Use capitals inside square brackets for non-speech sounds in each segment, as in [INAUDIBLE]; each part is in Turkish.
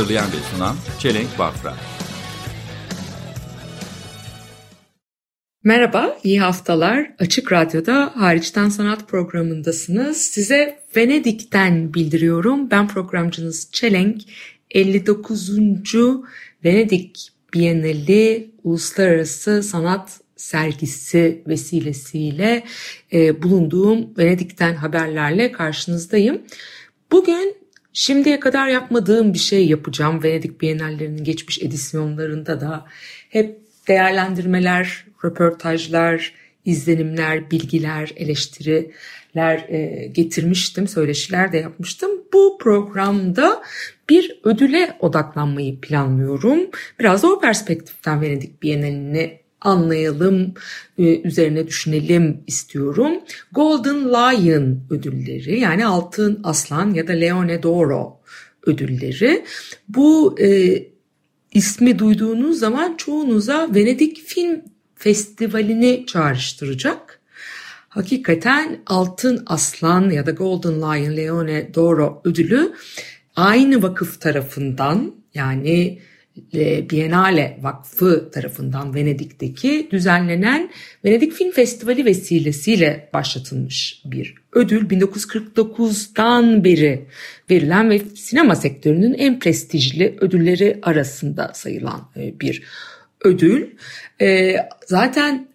Hazırlayan ve sunan Çelenk Bafra. Merhaba, iyi haftalar. Açık Radyo'da Hariçten Sanat programındasınız. Size Venedik'ten bildiriyorum. Ben programcınız Çelenk. 59. Venedik Bienali Uluslararası Sanat sergisi vesilesiyle e, bulunduğum Venedik'ten haberlerle karşınızdayım. Bugün şimdiye kadar yapmadığım bir şey yapacağım. Venedik Bienallerinin geçmiş edisyonlarında da hep değerlendirmeler, röportajlar, izlenimler, bilgiler, eleştiriler e, getirmiştim, söyleşiler de yapmıştım. Bu programda bir ödüle odaklanmayı planlıyorum. Biraz da o perspektiften Venedik Bienalini anlayalım, e, üzerine düşünelim istiyorum. Golden Lion ödülleri yani Altın Aslan ya da Leone d'Oro ödülleri. Bu e, ismi duyduğunuz zaman çoğunuza Venedik Film Festivali'ni çağrıştıracak. Hakikaten Altın Aslan ya da Golden Lion Leone d'Oro ödülü aynı vakıf tarafından yani Biennale Vakfı tarafından Venedik'teki düzenlenen Venedik Film Festivali vesilesiyle başlatılmış bir ödül. 1949'dan beri verilen ve sinema sektörünün en prestijli ödülleri arasında sayılan e, bir ödül. E, zaten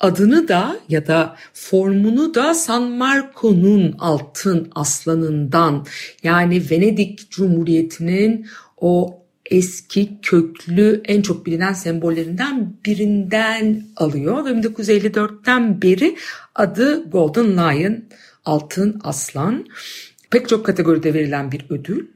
adını da ya da formunu da San Marco'nun altın aslanından yani Venedik Cumhuriyeti'nin o eski köklü en çok bilinen sembollerinden birinden alıyor ve 1954'ten beri adı Golden Lion altın aslan pek çok kategoride verilen bir ödül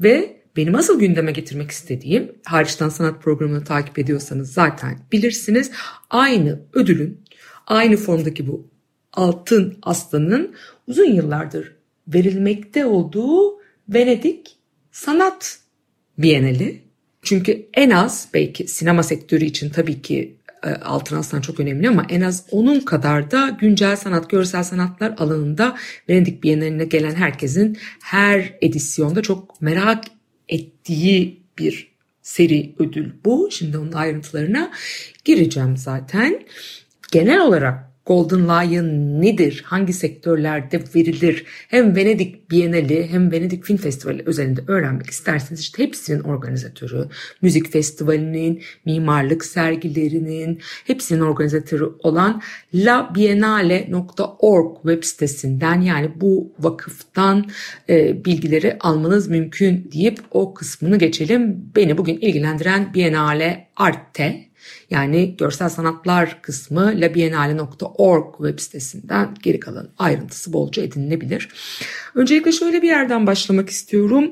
ve benim asıl gündeme getirmek istediğim hariçten sanat programını takip ediyorsanız zaten bilirsiniz aynı ödülün aynı formdaki bu altın aslanın uzun yıllardır verilmekte olduğu Venedik Sanat Bienali. Çünkü en az belki sinema sektörü için tabii ki e, Altın Aslan çok önemli ama en az onun kadar da güncel sanat, görsel sanatlar alanında Venedik Bienali'ne gelen herkesin her edisyonda çok merak ettiği bir seri ödül bu. Şimdi onun ayrıntılarına gireceğim zaten. Genel olarak Golden Lion nedir? Hangi sektörlerde verilir? Hem Venedik Bienali hem Venedik Film Festivali özelinde öğrenmek isterseniz işte hepsinin organizatörü, müzik festivalinin, mimarlık sergilerinin hepsinin organizatörü olan labiennale.org web sitesinden yani bu vakıftan e, bilgileri almanız mümkün deyip o kısmını geçelim. Beni bugün ilgilendiren Biennale Arte yani görsel sanatlar kısmı labiennale.org web sitesinden geri kalan ayrıntısı bolca edinilebilir. Öncelikle şöyle bir yerden başlamak istiyorum.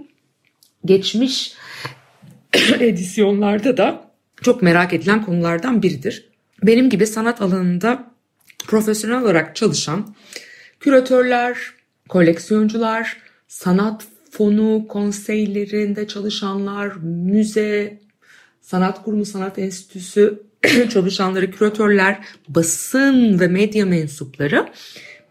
Geçmiş [CLEARS THROAT] edisyonlarda da çok merak edilen konulardan biridir. Benim gibi sanat alanında profesyonel olarak çalışan küratörler, koleksiyoncular, sanat fonu konseylerinde çalışanlar, müze, sanat kurumu, sanat enstitüsü [CLEARS THROAT] çalışanları, küratörler, basın ve medya mensupları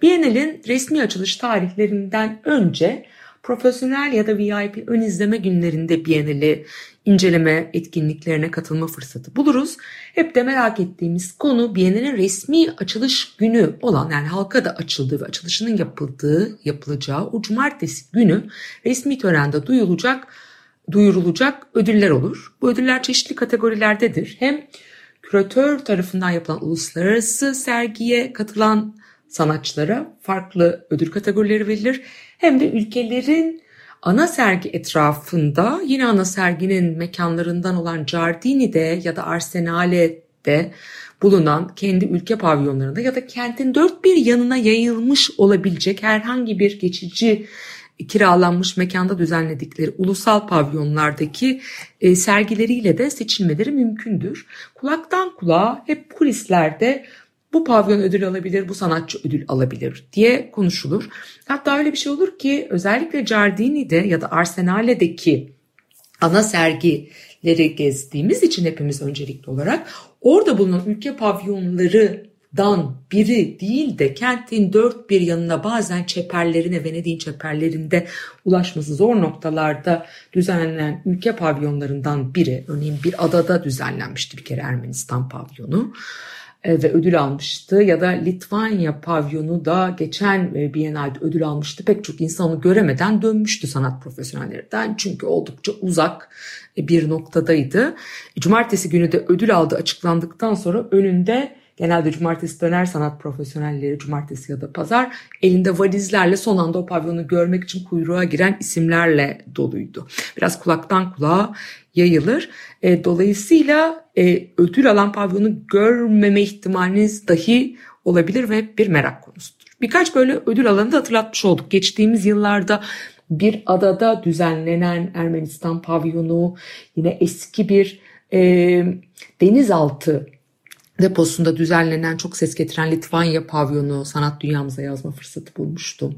Biennale'in resmi açılış tarihlerinden önce profesyonel ya da VIP ön izleme günlerinde Biennale inceleme etkinliklerine katılma fırsatı buluruz. Hep de merak ettiğimiz konu Biennale'nin resmi açılış günü olan yani halka da açıldığı ve açılışının yapıldığı, yapılacağı o cumartesi günü resmi törende duyulacak duyurulacak ödüller olur. Bu ödüller çeşitli kategorilerdedir. Hem küratör tarafından yapılan uluslararası sergiye katılan sanatçılara farklı ödül kategorileri verilir. Hem de ülkelerin ana sergi etrafında yine ana serginin mekanlarından olan Giardini'de ya da Arsenale'de bulunan kendi ülke pavyonlarında ya da kentin dört bir yanına yayılmış olabilecek herhangi bir geçici kiralanmış mekanda düzenledikleri ulusal pavyonlardaki e, sergileriyle de seçilmeleri mümkündür. Kulaktan kulağa hep kulislerde bu pavyon ödül alabilir, bu sanatçı ödül alabilir diye konuşulur. Hatta öyle bir şey olur ki özellikle Giardini'de ya da Arsenale'deki ana sergileri gezdiğimiz için hepimiz öncelikli olarak orada bulunan ülke pavyonlarından biri değil de kentin dört bir yanına bazen çeperlerine Venedik'in çeperlerinde ulaşması zor noktalarda düzenlenen ülke pavyonlarından biri. Örneğin bir adada düzenlenmişti bir kere Ermenistan pavyonu e, ve ödül almıştı ya da Litvanya pavyonu da geçen e, Biennale'de ödül almıştı. Pek çok insan onu göremeden dönmüştü sanat profesyonellerinden çünkü oldukça uzak e, bir noktadaydı. Cumartesi günü de ödül aldı açıklandıktan sonra önünde genelde cumartesi döner sanat profesyonelleri cumartesi ya da pazar elinde valizlerle son anda o pavyonu görmek için kuyruğa giren isimlerle doluydu. Biraz kulaktan kulağa yayılır. E, dolayısıyla e, ödül alan pavyonu görmeme ihtimaliniz dahi olabilir ve bir merak konusudur. Birkaç böyle ödül alanı da hatırlatmış olduk. Geçtiğimiz yıllarda bir adada düzenlenen Ermenistan pavyonu, yine eski bir e, denizaltı deposunda düzenlenen çok ses getiren Litvanya pavyonu sanat dünyamıza yazma fırsatı bulmuştum.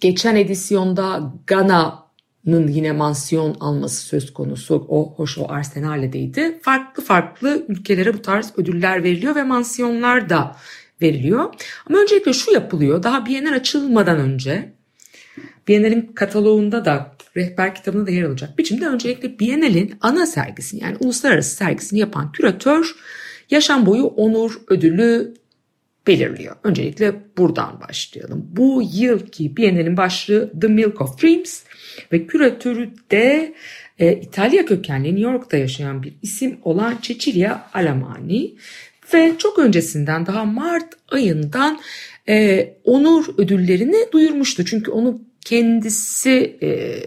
Geçen edisyonda Gana'nın yine mansiyon alması söz konusu. O hoş o Arsenal'deydi. Farklı farklı ülkelere bu tarz ödüller veriliyor ve mansiyonlar da veriliyor. Ama öncelikle şu yapılıyor. Daha Biennial açılmadan önce Biennale'in kataloğunda da rehber kitabında da yer alacak biçimde öncelikle Biennale'in ana sergisini yani uluslararası sergisini yapan küratör yaşam boyu onur ödülü belirliyor. Öncelikle buradan başlayalım. Bu yılki Biennale'in başlığı The Milk of Dreams ve küratörü de e, İtalya kökenli New York'ta yaşayan bir isim olan Cecilia Alamani ve çok öncesinden daha Mart ayından e, onur ödüllerini duyurmuştu. Çünkü onu kendisi e,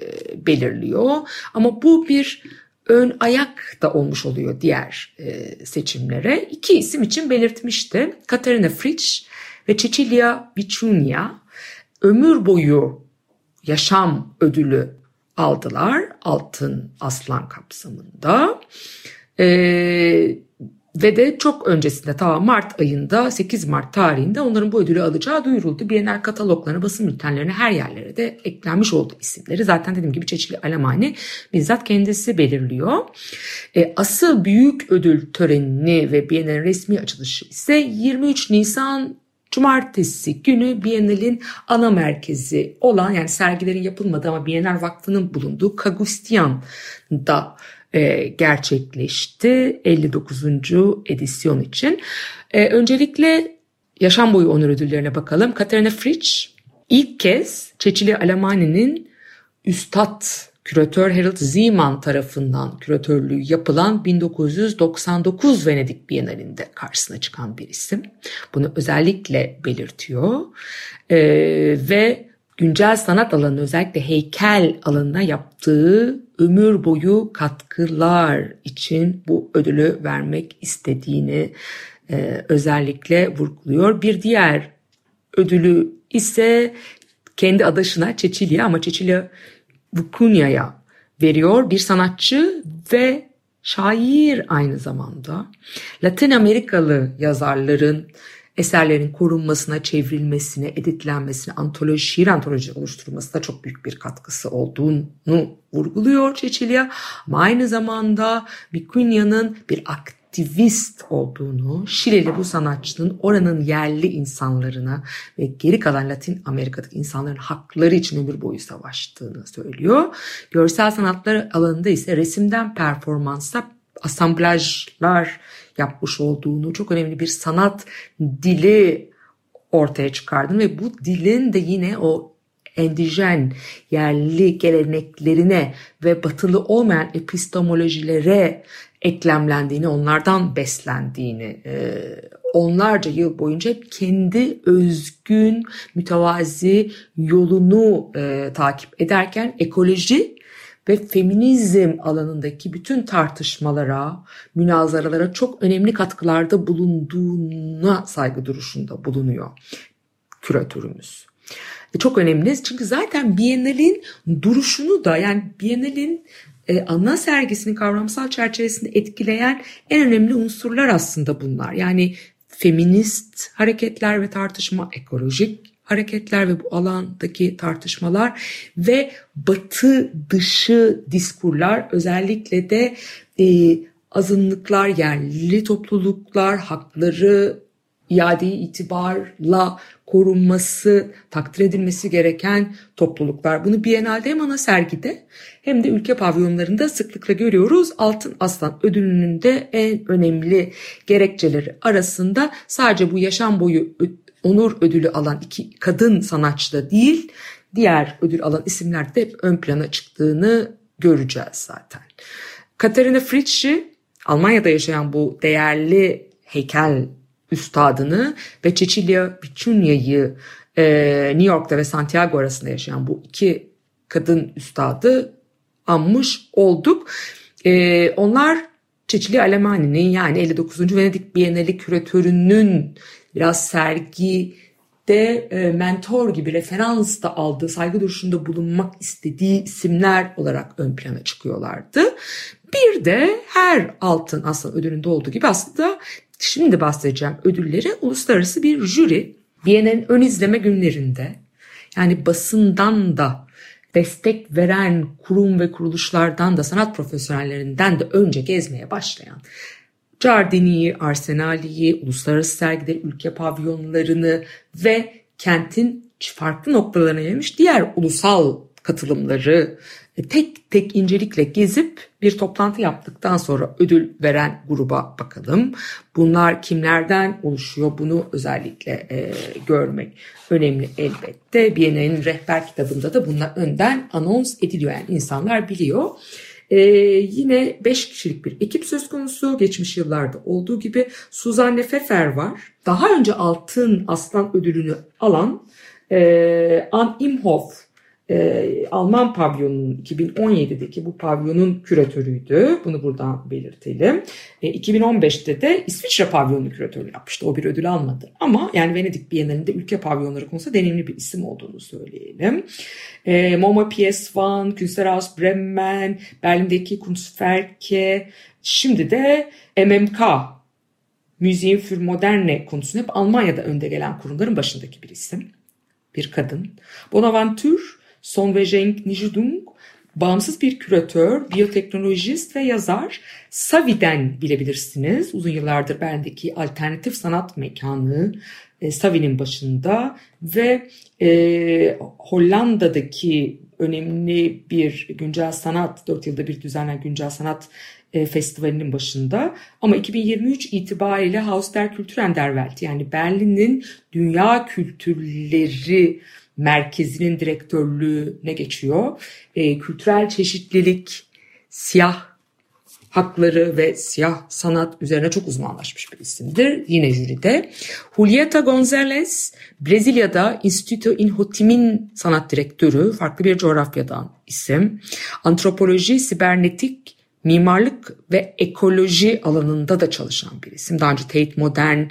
belirliyor ama bu bir ön ayak da olmuş oluyor diğer e, seçimlere. İki isim için belirtmişti. Katerina Fritsch ve Cecilia Vicuña ömür boyu yaşam ödülü aldılar Altın Aslan kapsamında. Ee, ve de çok öncesinde ta Mart ayında 8 Mart tarihinde onların bu ödülü alacağı duyuruldu. Bienal kataloglarına, basın bültenlerine her yerlere de eklenmiş oldu isimleri. Zaten dediğim gibi Çeçili Alemani bizzat kendisi belirliyor. E, asıl büyük ödül törenini ve Bienal'in resmi açılışı ise 23 Nisan Cumartesi günü Biennale'in ana merkezi olan yani sergilerin yapılmadığı ama Biennale Vakfı'nın bulunduğu Kagustian'da e, gerçekleşti 59. edisyon için. E, öncelikle yaşam boyu onur ödüllerine bakalım. Katerina Fritsch ilk kez Çeçili Alemani'nin Üstad küratör Harold Zeeman tarafından küratörlüğü yapılan 1999 Venedik Bienalinde karşısına çıkan bir isim. Bunu özellikle belirtiyor ee, ve güncel sanat alanı özellikle heykel alanına yaptığı ömür boyu katkılar için bu ödülü vermek istediğini e, özellikle vurguluyor. Bir diğer ödülü ise kendi adaşına Çeçilya ama Çeçilya Vukunya'ya veriyor. Bir sanatçı ve şair aynı zamanda. Latin Amerikalı yazarların eserlerin korunmasına, çevrilmesine, editlenmesine, antoloji, şiir antoloji oluşturulmasına çok büyük bir katkısı olduğunu vurguluyor Çeçilya. Ama aynı zamanda Vicuña'nın bir aktivist olduğunu, Şileli bu sanatçının oranın yerli insanlarına ve geri kalan Latin Amerika'daki insanların hakları için ömür boyu savaştığını söylüyor. Görsel sanatlar alanında ise resimden performansa asamblajlar yapmış olduğunu, çok önemli bir sanat dili ortaya çıkardın ve bu dilin de yine o endijen yerli geleneklerine ve batılı olmayan epistemolojilere eklemlendiğini, onlardan beslendiğini, e, onlarca yıl boyunca hep kendi özgün, mütevazi yolunu e, takip ederken ekoloji ve feminizm alanındaki bütün tartışmalara, münazaralara çok önemli katkılarda bulunduğuna saygı duruşunda bulunuyor küratörümüz. E, çok önemli çünkü zaten Biennale'in duruşunu da yani Biennale'in e, ana sergisinin kavramsal çerçevesinde etkileyen en önemli unsurlar aslında bunlar. Yani feminist hareketler ve tartışma, ekolojik hareketler ve bu alandaki tartışmalar ve batı dışı diskurlar özellikle de e, azınlıklar, yerli topluluklar, hakları iade itibarla korunması, takdir edilmesi gereken topluluklar. Bunu Biennale'de hem ana sergide hem de ülke pavyonlarında sıklıkla görüyoruz. Altın Aslan ödülünün de en önemli gerekçeleri arasında sadece bu yaşam boyu onur ödülü alan iki kadın sanatçı da değil, diğer ödül alan isimler de hep ön plana çıktığını göreceğiz zaten. Katarina Fritzsche, Almanya'da yaşayan bu değerli heykel üstadını ve Cecilia Pichunya'yı e, New York'ta ve Santiago arasında yaşayan bu iki kadın üstadı anmış olduk. E, onlar Cecilia Alemani'nin yani 59. Venedik Bienali küratörünün biraz sergide e, mentor gibi referans da aldığı, saygı duruşunda bulunmak istediği isimler olarak ön plana çıkıyorlardı. Bir de her altın aslan ödülünde olduğu gibi aslında şimdi bahsedeceğim ödülleri uluslararası bir jüri Biennale'nin ön izleme günlerinde yani basından da destek veren kurum ve kuruluşlardan da sanat profesyonellerinden de önce gezmeye başlayan Giardini'yi, Arsenali'yi, uluslararası sergileri, ülke pavyonlarını ve kentin farklı noktalarına yayılmış diğer ulusal katılımları tek tek incelikle gezip bir toplantı yaptıktan sonra ödül veren gruba bakalım. Bunlar kimlerden oluşuyor bunu özellikle e, görmek önemli elbette. Biennale'nin rehber kitabında da bunlar önden anons ediliyor yani insanlar biliyor. Ee, yine 5 kişilik bir ekip söz konusu. Geçmiş yıllarda olduğu gibi Suzanne Pfeffer var. Daha önce Altın Aslan ödülünü alan e, Ann Imhoff e, Alman pavyonunun 2017'deki bu pavyonun küratörüydü. Bunu buradan belirtelim. E, 2015'te de İsviçre pavyonunun küratörünü yapmıştı. O bir ödül almadı. Ama yani Venedik Bienalinde ülke pavyonları konusunda deneyimli bir isim olduğunu söyleyelim. E, Moma PS1, Künstlerhaus Bremen, Berlin'deki Kunstwerke, şimdi de MMK Museum für Moderne konusunda hep Almanya'da önde gelen kurumların başındaki bir isim. Bir kadın. Bonaventure Sonvejenk Nijudung bağımsız bir küratör, biyoteknolojist ve yazar. Savi'den bilebilirsiniz. Uzun yıllardır bendeki alternatif sanat mekanı e, Savi'nin başında ve e, Hollanda'daki önemli bir güncel sanat, 4 yılda bir düzenlenen güncel sanat e, festivalinin başında. Ama 2023 itibariyle Haus der Kulturen der Welt yani Berlin'in dünya kültürleri merkezinin direktörlüğüne geçiyor. E, kültürel çeşitlilik, siyah hakları ve siyah sanat üzerine çok uzmanlaşmış bir isimdir. Yine jüride. Julieta Gonzalez, Brezilya'da Instituto Inhotim'in sanat direktörü, farklı bir coğrafyadan isim. Antropoloji, sibernetik, mimarlık ve ekoloji alanında da çalışan bir isim. Daha önce Tate Modern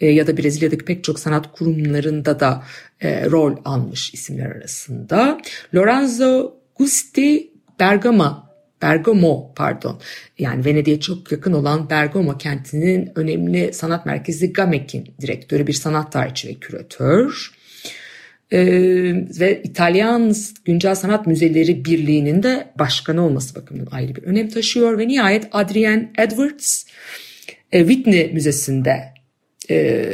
e, ya da Brezilya'daki pek çok sanat kurumlarında da e, rol almış isimler arasında. Lorenzo Gusti Bergamo Bergamo pardon yani Venedik'e çok yakın olan Bergamo kentinin önemli sanat merkezi Gamek'in direktörü bir sanat tarihçi ve küratör. Ee, ve İtalyan Güncel Sanat Müzeleri Birliği'nin de başkanı olması bakımından ayrı bir önem taşıyor. Ve nihayet Adrian Edwards e, Whitney Müzesi'nde e,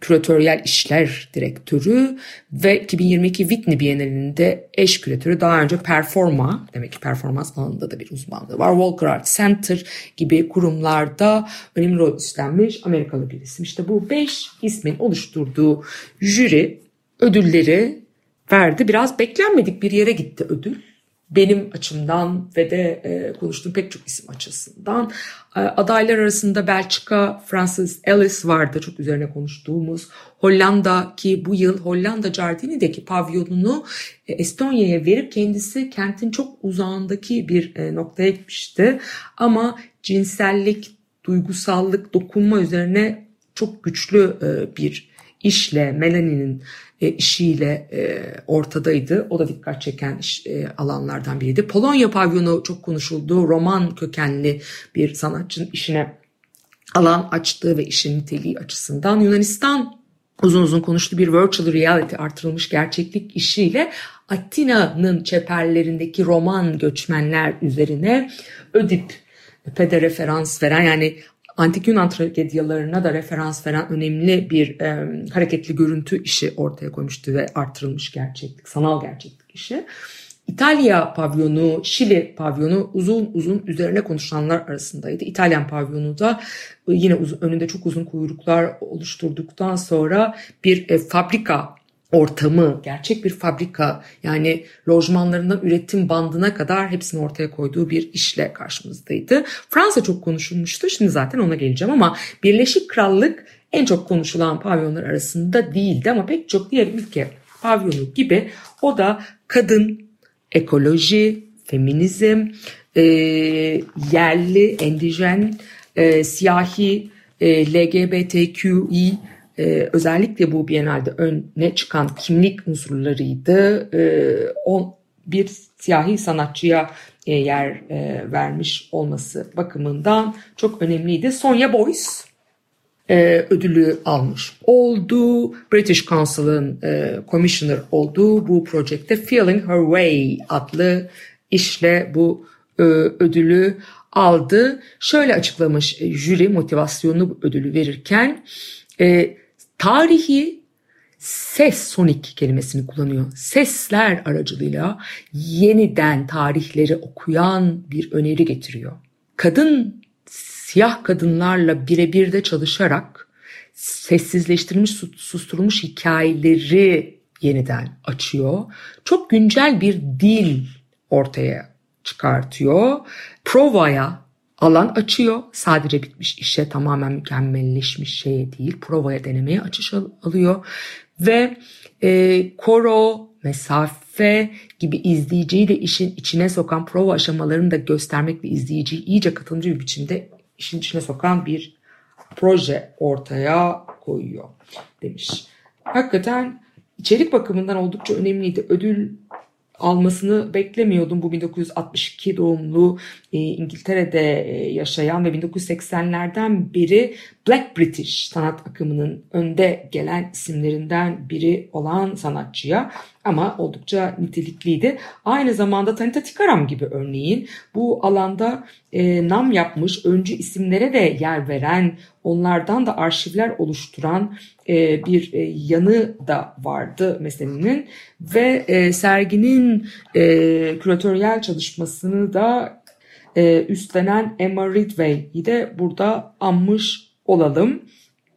küratöryel işler direktörü ve 2022 Whitney Bienalinde eş küratörü daha önce Performa demek ki performans alanında da bir uzmanlığı var. Walker Art Center gibi kurumlarda önemli rol üstlenmiş Amerikalı bir isim. İşte bu beş ismin oluşturduğu jüri ödülleri verdi. Biraz beklenmedik bir yere gitti ödül benim açımdan ve de e, konuştuğum pek çok isim açısından. E, adaylar arasında Belçika, Francis Ellis vardı çok üzerine konuştuğumuz. Hollanda ki bu yıl Hollanda Giardini'deki pavyonunu e, Estonya'ya verip kendisi kentin çok uzağındaki bir e, noktaya gitmişti. Ama cinsellik, duygusallık, dokunma üzerine çok güçlü e, bir işle, Melanie'nin e, işiyle e, ortadaydı. O da dikkat çeken iş, e, alanlardan biriydi. Polonya pavyonu çok konuşuldu. Roman kökenli bir sanatçının işine alan açtığı ve işin niteliği açısından Yunanistan uzun uzun konuştuğu bir virtual reality artırılmış gerçeklik işiyle Atina'nın çeperlerindeki roman göçmenler üzerine Ödip Pede referans veren yani antik Yunan tragedyalarına da referans veren önemli bir e, hareketli görüntü işi ortaya koymuştu ve artırılmış gerçeklik, sanal gerçeklik işi. İtalya pavyonu, Şili pavyonu uzun uzun üzerine konuşulanlar arasındaydı. İtalyan pavyonu da yine uzun, önünde çok uzun kuyruklar oluşturduktan sonra bir e, fabrika ortamı, gerçek bir fabrika yani lojmanlarından üretim bandına kadar hepsini ortaya koyduğu bir işle karşımızdaydı. Fransa çok konuşulmuştu. Şimdi zaten ona geleceğim ama Birleşik Krallık en çok konuşulan pavyonlar arasında değildi ama pek çok diğer ülke pavyonu gibi o da kadın, ekoloji, feminizm, e, yerli, endijen, e, siyahi, e, LGBTQI e, özellikle bu Biennale'de öne çıkan kimlik unsurlarıydı. E, on, bir siyahi sanatçıya e, yer e, vermiş olması bakımından çok önemliydi. Sonya Boyce e, ödülü almış oldu. British Council'ın e, commissioner olduğu bu projekte Feeling Her Way adlı işle bu e, ödülü aldı. Şöyle açıklamış e, jüri motivasyonlu ödülü verirken e, tarihi ses sonik kelimesini kullanıyor. Sesler aracılığıyla yeniden tarihleri okuyan bir öneri getiriyor. Kadın siyah kadınlarla birebir de çalışarak sessizleştirilmiş, susturulmuş hikayeleri yeniden açıyor. Çok güncel bir dil ortaya çıkartıyor. Provaya alan açıyor. Sadece bitmiş işe tamamen mükemmelleşmiş şeye değil. Provaya denemeye açış alıyor. Ve e, koro, mesafe gibi izleyiciyi de işin içine sokan prova aşamalarını da göstermek ve izleyiciyi iyice katılımcı bir biçimde işin içine sokan bir proje ortaya koyuyor demiş. Hakikaten içerik bakımından oldukça önemliydi. Ödül almasını beklemiyordum. Bu 1962 doğumlu e, İngiltere'de e, yaşayan ve 1980'lerden beri Black British sanat akımının önde gelen isimlerinden biri olan sanatçıya ama oldukça nitelikliydi. Aynı zamanda Tanita Tikaram gibi örneğin bu alanda e, nam yapmış öncü isimlere de yer veren onlardan da arşivler oluşturan e, bir e, yanı da vardı meselenin ve e, serginin e, küratöryel çalışmasını da e, üstlenen Emma Ridway'i de burada anmış olalım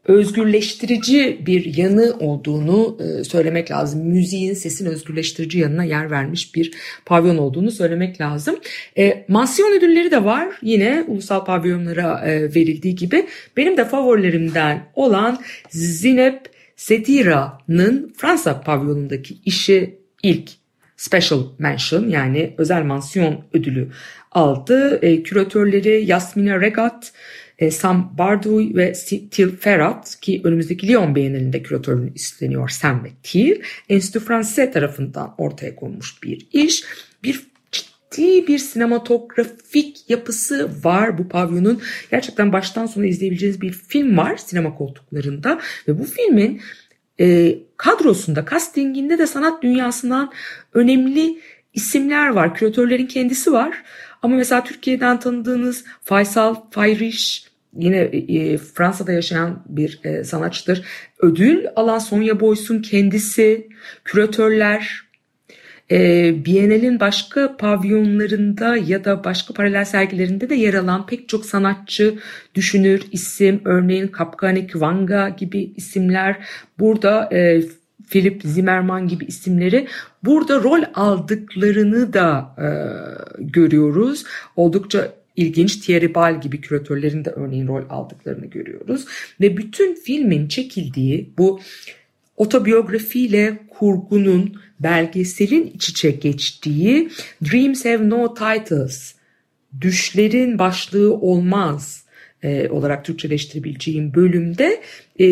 özgürleştirici bir yanı olduğunu e, söylemek lazım. Müziğin sesin özgürleştirici yanına yer vermiş bir pavyon olduğunu söylemek lazım. E, mansiyon ödülleri de var. Yine ulusal pavyonlara e, verildiği gibi. Benim de favorilerimden olan Zinep Setira'nın Fransa pavyonundaki işi ilk special mention yani özel mansiyon ödülü aldı. E, küratörleri Yasmina Regat, e, Sam Barduy ve Til Ferrat ki önümüzdeki Lyon Bienalinde küratörlüğünü üstleniyor Sam ve Til. Enstitü Fransız tarafından ortaya konmuş bir iş. Bir ciddi bir sinematografik yapısı var bu pavyonun. Gerçekten baştan sona izleyebileceğiniz bir film var sinema koltuklarında ve bu filmin e, kadrosunda, castinginde de sanat dünyasından önemli isimler var. Küratörlerin kendisi var. Ama mesela Türkiye'den tanıdığınız Faysal Fayriş yine e, Fransa'da yaşayan bir e, sanatçıdır. Ödül alan Sonya Boyce'un kendisi, küratörler, e, Biennale'in başka pavyonlarında ya da başka paralel sergilerinde de yer alan pek çok sanatçı, düşünür, isim, örneğin Kapkane Kwanga gibi isimler burada e, Philip Zimmerman gibi isimleri burada rol aldıklarını da e, görüyoruz. Oldukça ilginç Thierry Bal gibi küratörlerin de örneğin rol aldıklarını görüyoruz. Ve bütün filmin çekildiği bu otobiyografiyle kurgunun, belgeselin iç içe geçtiği Dreams Have No Titles, Düşlerin Başlığı Olmaz e, olarak Türkçeleştirebileceğim bölümde e,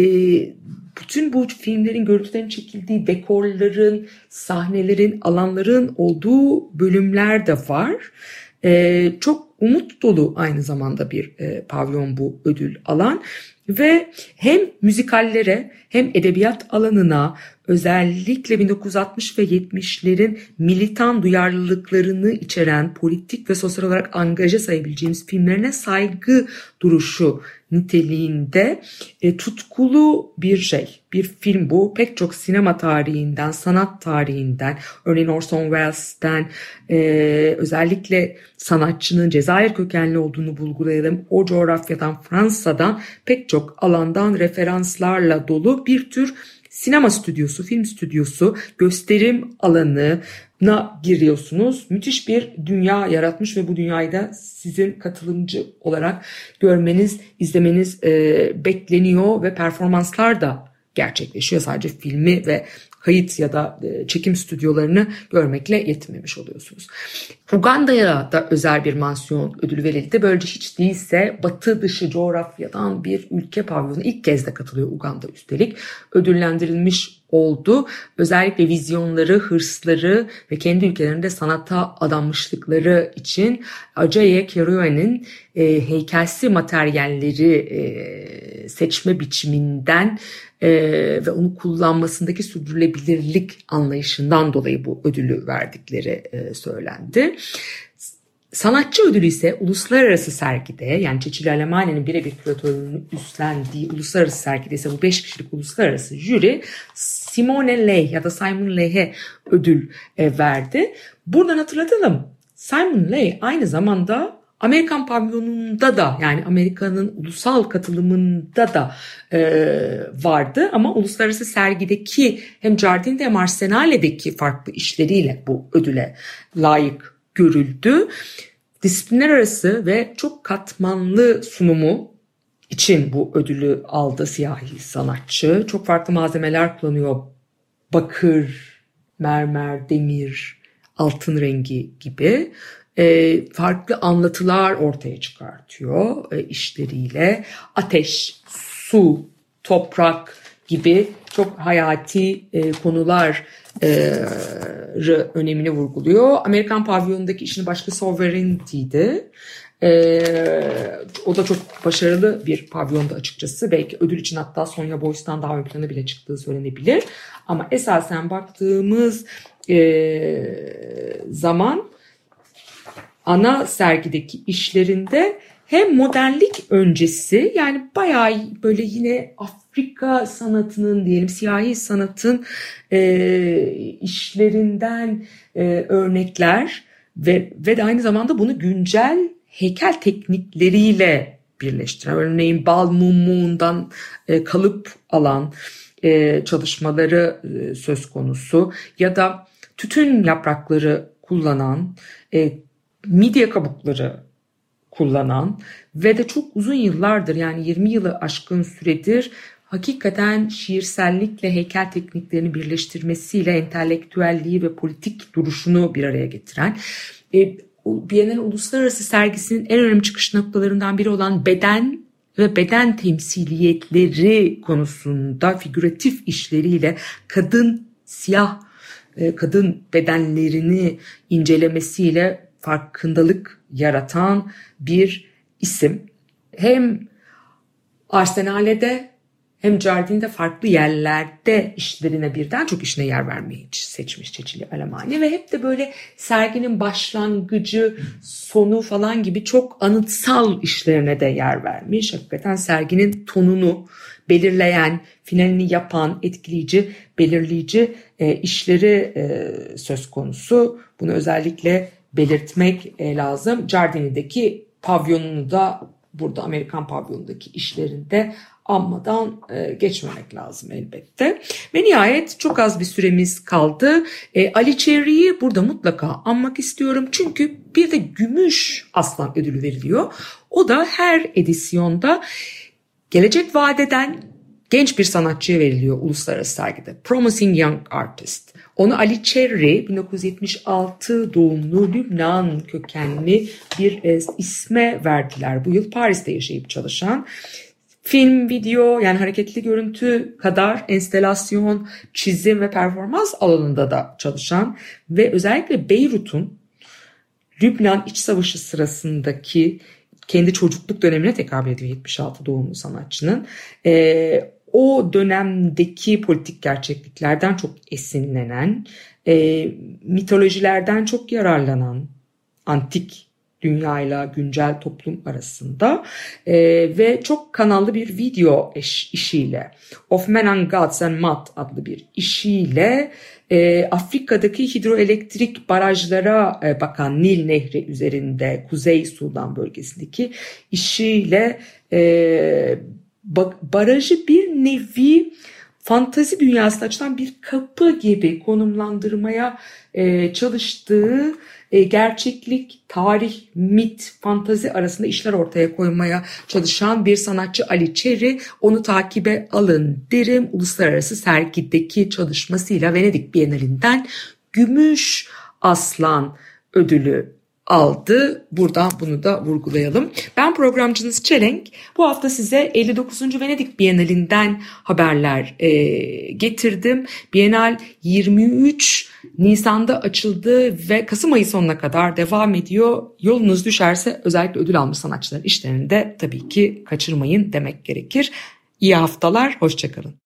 bütün bu filmlerin görüntülerin çekildiği dekorların, sahnelerin, alanların olduğu bölümler de var. E, çok umut dolu aynı zamanda bir e, pavyon bu ödül alan ve hem müzikallere hem edebiyat alanına özellikle 1960 ve 70'lerin militan duyarlılıklarını içeren politik ve sosyal olarak angaja sayabileceğimiz filmlerine saygı duruşu niteliğinde e, tutkulu bir şey. Bir film bu. Pek çok sinema tarihinden, sanat tarihinden, örneğin Orson Welles'ten e, özellikle sanatçının Cezayir kökenli olduğunu bulgulayalım. O coğrafyadan, Fransa'dan pek çok alandan referanslarla dolu bir tür sinema stüdyosu, film stüdyosu, gösterim alanına giriyorsunuz. Müthiş bir dünya yaratmış ve bu dünyayı da sizin katılımcı olarak görmeniz, izlemeniz e, bekleniyor ve performanslar da gerçekleşiyor. Sadece filmi ve kayıt ya da e, çekim stüdyolarını görmekle yetinmemiş oluyorsunuz. Uganda'ya da özel bir mansiyon ödülü verildi. Böylece hiç değilse batı dışı coğrafyadan bir ülke pavyonu ilk kez de katılıyor Uganda üstelik. Ödüllendirilmiş oldu. Özellikle vizyonları, hırsları ve kendi ülkelerinde sanata adanmışlıkları için Ajaye Kerouan'in e, heykelsi materyalleri e, seçme biçiminden e, ve onu kullanmasındaki sürdürülebilirlik anlayışından dolayı bu ödülü verdikleri e, söylendi. Sanatçı ödülü ise uluslararası sergide yani Çeçil Alemani'nin birebir küratörlüğünü üstlendiği uluslararası sergide ise bu 5 kişilik uluslararası jüri Simone Ley ya da Simon Ley'e ödül e, verdi. Buradan hatırlatalım Simon Ley aynı zamanda Amerikan pavyonunda da yani Amerika'nın ulusal katılımında da e, vardı ama uluslararası sergideki hem Jardin'de hem Arsenale'deki farklı işleriyle bu ödüle layık görüldü. Disiplinler arası ve çok katmanlı sunumu için bu ödülü aldı siyahi sanatçı. Çok farklı malzemeler kullanıyor. Bakır, mermer, demir, altın rengi gibi e, farklı anlatılar ortaya çıkartıyor e, işleriyle. Ateş, su, toprak gibi çok hayati e, konular önemini vurguluyor. Amerikan pavyonundaki işini başka Sovereignty'di. Ee, o da çok başarılı bir pavyonda açıkçası. Belki ödül için hatta Sonya Boyce'dan daha ön plana bile çıktığı söylenebilir. Ama esasen baktığımız e, zaman ana sergideki işlerinde hem modernlik öncesi yani bayağı böyle yine Afrika sanatının diyelim siyahi sanatın e, işlerinden e, örnekler ve, ve de aynı zamanda bunu güncel heykel teknikleriyle birleştiren örneğin bal mumundan e, kalıp alan e, çalışmaları e, söz konusu ya da tütün yaprakları kullanan e, midye kabukları kullanan ve de çok uzun yıllardır yani 20 yılı aşkın süredir hakikaten şiirsellikle heykel tekniklerini birleştirmesiyle entelektüelliği ve politik duruşunu bir araya getiren e, Biennial Uluslararası Sergisi'nin en önemli çıkış noktalarından biri olan beden ve beden temsiliyetleri konusunda figüratif işleriyle kadın siyah e, kadın bedenlerini incelemesiyle farkındalık yaratan bir isim. Hem Arsenale'de hem Jardin'de farklı yerlerde işlerine birden çok işine yer vermeyi seçmiş Çeçili Alemani ve hep de böyle serginin başlangıcı, sonu falan gibi çok anıtsal işlerine de yer vermiş. Hakikaten serginin tonunu belirleyen, finalini yapan, etkileyici, belirleyici e, işleri e, söz konusu. Bunu özellikle belirtmek e, lazım. Jardini'deki pavyonunu da burada Amerikan pavyonundaki işlerinde anmadan e, geçmemek lazım elbette. Ve nihayet çok az bir süremiz kaldı. E, Ali Cherry'i burada mutlaka anmak istiyorum. Çünkü bir de gümüş aslan ödülü veriliyor. O da her edisyonda gelecek vadeden genç bir sanatçıya veriliyor uluslararası sergide. Promising Young Artist. Onu Ali Cherry 1976 doğumlu Lübnan kökenli bir e, isme verdiler. Bu yıl Paris'te yaşayıp çalışan film, video yani hareketli görüntü kadar enstelasyon, çizim ve performans alanında da çalışan ve özellikle Beyrut'un Lübnan İç Savaşı sırasındaki kendi çocukluk dönemine tekabül ediyor 76 doğumlu sanatçının. Ee, o dönemdeki politik gerçekliklerden çok esinlenen, e, mitolojilerden çok yararlanan, antik dünyayla güncel toplum arasında e, ve çok kanallı bir video iş, işiyle Of Men and Gods and Mud adlı bir işiyle e, Afrika'daki hidroelektrik barajlara e, bakan Nil Nehri üzerinde Kuzey Sudan bölgesindeki işiyle e, barajı bir nevi fantazi dünyasına açılan bir kapı gibi konumlandırmaya e, çalıştığı e, gerçeklik, tarih, mit, fantazi arasında işler ortaya koymaya çalışan bir sanatçı Ali Çeri. Onu takibe alın derim. Uluslararası sergideki çalışmasıyla Venedik Bienalinden Gümüş Aslan ödülü aldı. Buradan bunu da vurgulayalım. Ben programcınız Çelenk. Bu hafta size 59. Venedik Bienalinden haberler e, getirdim. Bienal 23 Nisan'da açıldı ve Kasım ayı sonuna kadar devam ediyor. Yolunuz düşerse özellikle ödül almış sanatçıların işlerini de tabii ki kaçırmayın demek gerekir. İyi haftalar, hoşçakalın.